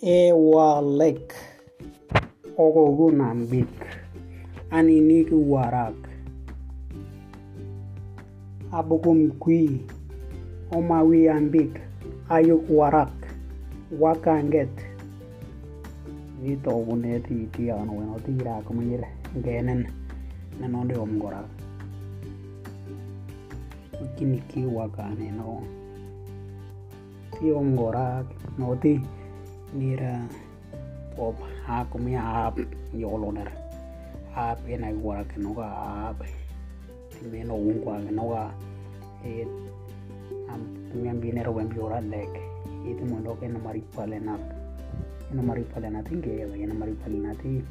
Ewa lek okokonan bik anini kiwarak abokom kwi omawian bik ayuk warak wakanget. Ni togunet itian wenotirak manyil ngenin nenondiom korak lakini kiwakanet neo tiom korak noti Mira, pop, aku mi aap, yoloner. Aap ena gua ke noga aap. Timeno gua ke noga. Et am mian binero ben biora lek. Itu mondo ke nomari palena. Nomari palena tinge ya, nomari palena ti.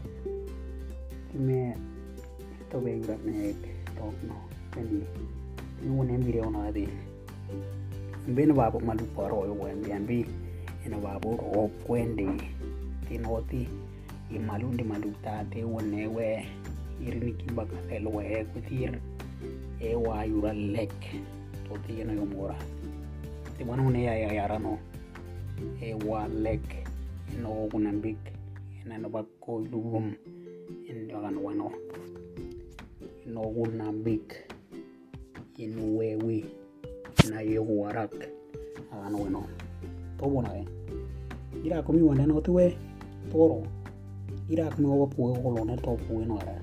Time to be gura me tok no. Tani. Ni wonen video na di. Ben babo malu paro yo wen bien bi. ena babur okwendi tinoti imalundi maluktate wonewe irinikin bakatel wae kutir ewa yura lek toti ena yomora tiwana une ya yarano ewa lek eno kunambik ena no bakko lugum eno kan wano. Eno kunambik eno wewe na yewarak akan wano. Tobonage bona e ira komi wanda no tuwe, toro. Ira komi wa puwe kolo ne to puwe no ara.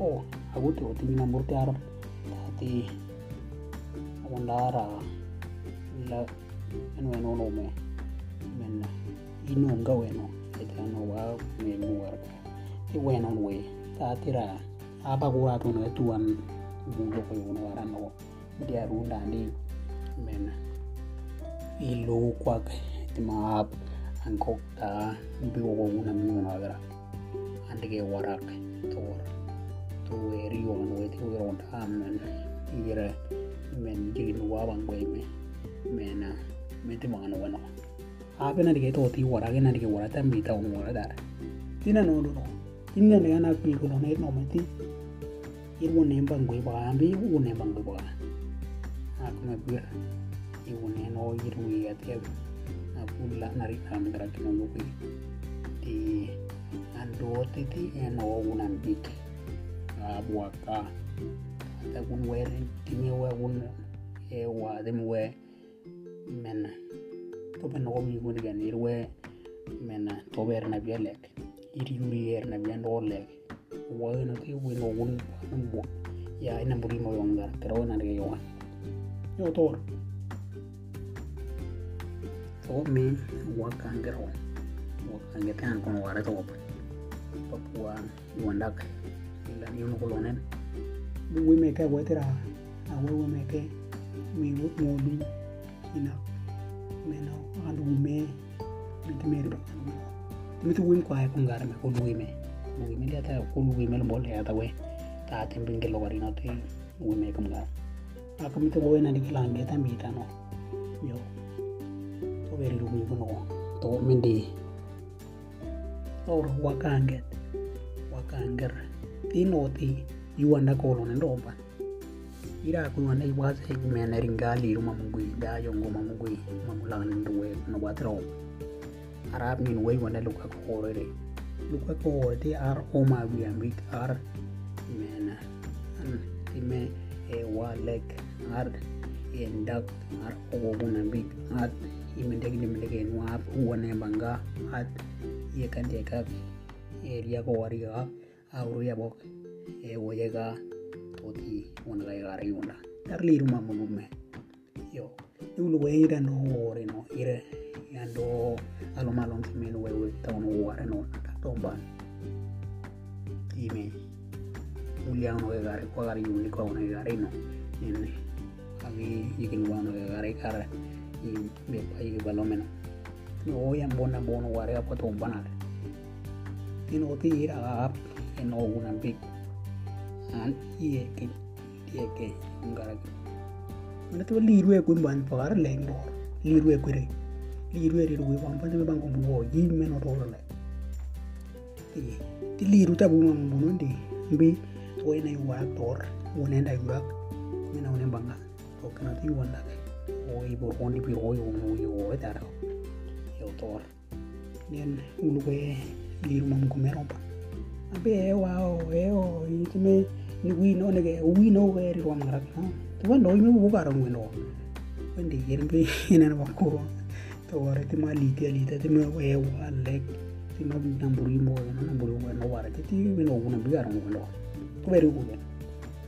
O aguti o tingi namurti ar tati wandara la eno eno no me men, ino nga weno ita no wa, me muar ti weno we tatira aba kura to no tuan bulo ko yono ara no. Dia runda ni men ilu kwak ti maap angkok ta bi wo una mi no ara andige warak tor to eri yo no ti wo ronda men ire men jigi no wa bang me mena mete mangano wano. Ape na dige to ti wara ge na dige wara ta mi ta on wara dar. Tina no do tina ne ana pi ko no ne no meti. Ir wo ne bang gwe ba ambi wo ne bang gwe ba a ko me bir i wo ne no wi ya na pulla na ri na mi ki no lupi ti ando ti ti e no wo nan bik a buaka. Ta kun were ti me wa kun e wa de me we men to ben no mi woni gan irwe men to ber na bia lek. Iri yuri na bia ndo lek. Wa no ti wi no won bo ya ina buri mo yonga pero na de yo yo Omin wakangero wakangetan kono wara to opo papua wandak ilan yun kolonen we meke wetera awe we meke mingu modu ina meno andu me bitmeri mitu wim kwa ko ngara me ko luime luime dia ta ko luime lo bol ya ta we ta tembinge lo wari no te we me kam ngara akamite wo ina dikilange ta mita no yo เป็นลูมีพโนโตมันดีโตรวากังเกตวากังเกรตีโนตียูอันดาโกโลนันโรบันอีราคุณวันนี้ว่าจะเมนริงกาลีรุมามุกุยดายงกุมามุกุยมามุลังนินดูเอนวัตรอมอาราบนินเววันนี้ลูกะโคเรเรลูกะโคเรที่อาร์โอมาวิอัมบิกอาร์เมนอันที่เมเอวาเล็กอาร์เอ็นดักอาร์โอบุนัมบิกอาร์ nimendegi no ap wana banga at ye kan de ka area ko wariga auru ya bok e woyega toti wona ga gara yunda dar liru mamma mumme yo dulu we ira no ore no ire yando alo malon ti meno we we tawno ware no ta tomban ime uliang no ga gara ko gara yuli ko na gara no nene agi yikin wa no ga gara kara i be pa yi balomeno no ya bona bono ware apa tomban ale tino ti ira ap eno una big an iye ke iye ke ngara ke mana tu liru e kun ban par leng do liru e kure liru e ru ban pan te bang ko bo yi me no do le ti ti liru ta bu mam bu ndi mbi to ina yu tor wona nda yu rak me na wona banga to kana ti wona ke oo iborwon iboiwoiwoidaro eutor then ulwe girmam kumerompa abe ewao eo itime niwino nige wino werirwa mangarak no tubando ime bukaro ngwendo wende yermbe inana bakuro tawara tima liti alita tima ewa lek tima namburi mo namburi wendo wara titi wino una bigaro ngwendo kuberi kuben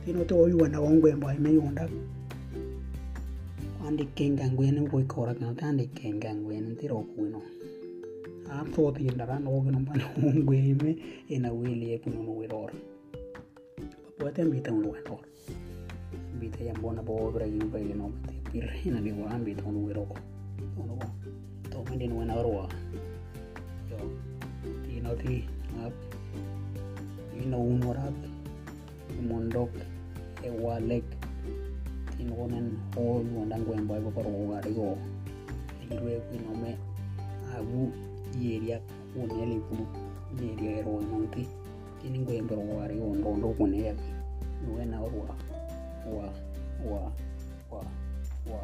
tino to yuwa na ongwe mba ime yondak andi kengang wenen koi korak na ta andi kengang wenen ti rok wino am ena weli e kuno no weror papuate yo. Ti ap ino mondok e inokonon kolwondangweng boibo korkokariko irwek inome aku iyeria kuonele ipuno iyeria erwo inonti tini ngwembe rwarigo ndondo kuneyavi nuwena rwa rwa rwa rwa, rwa.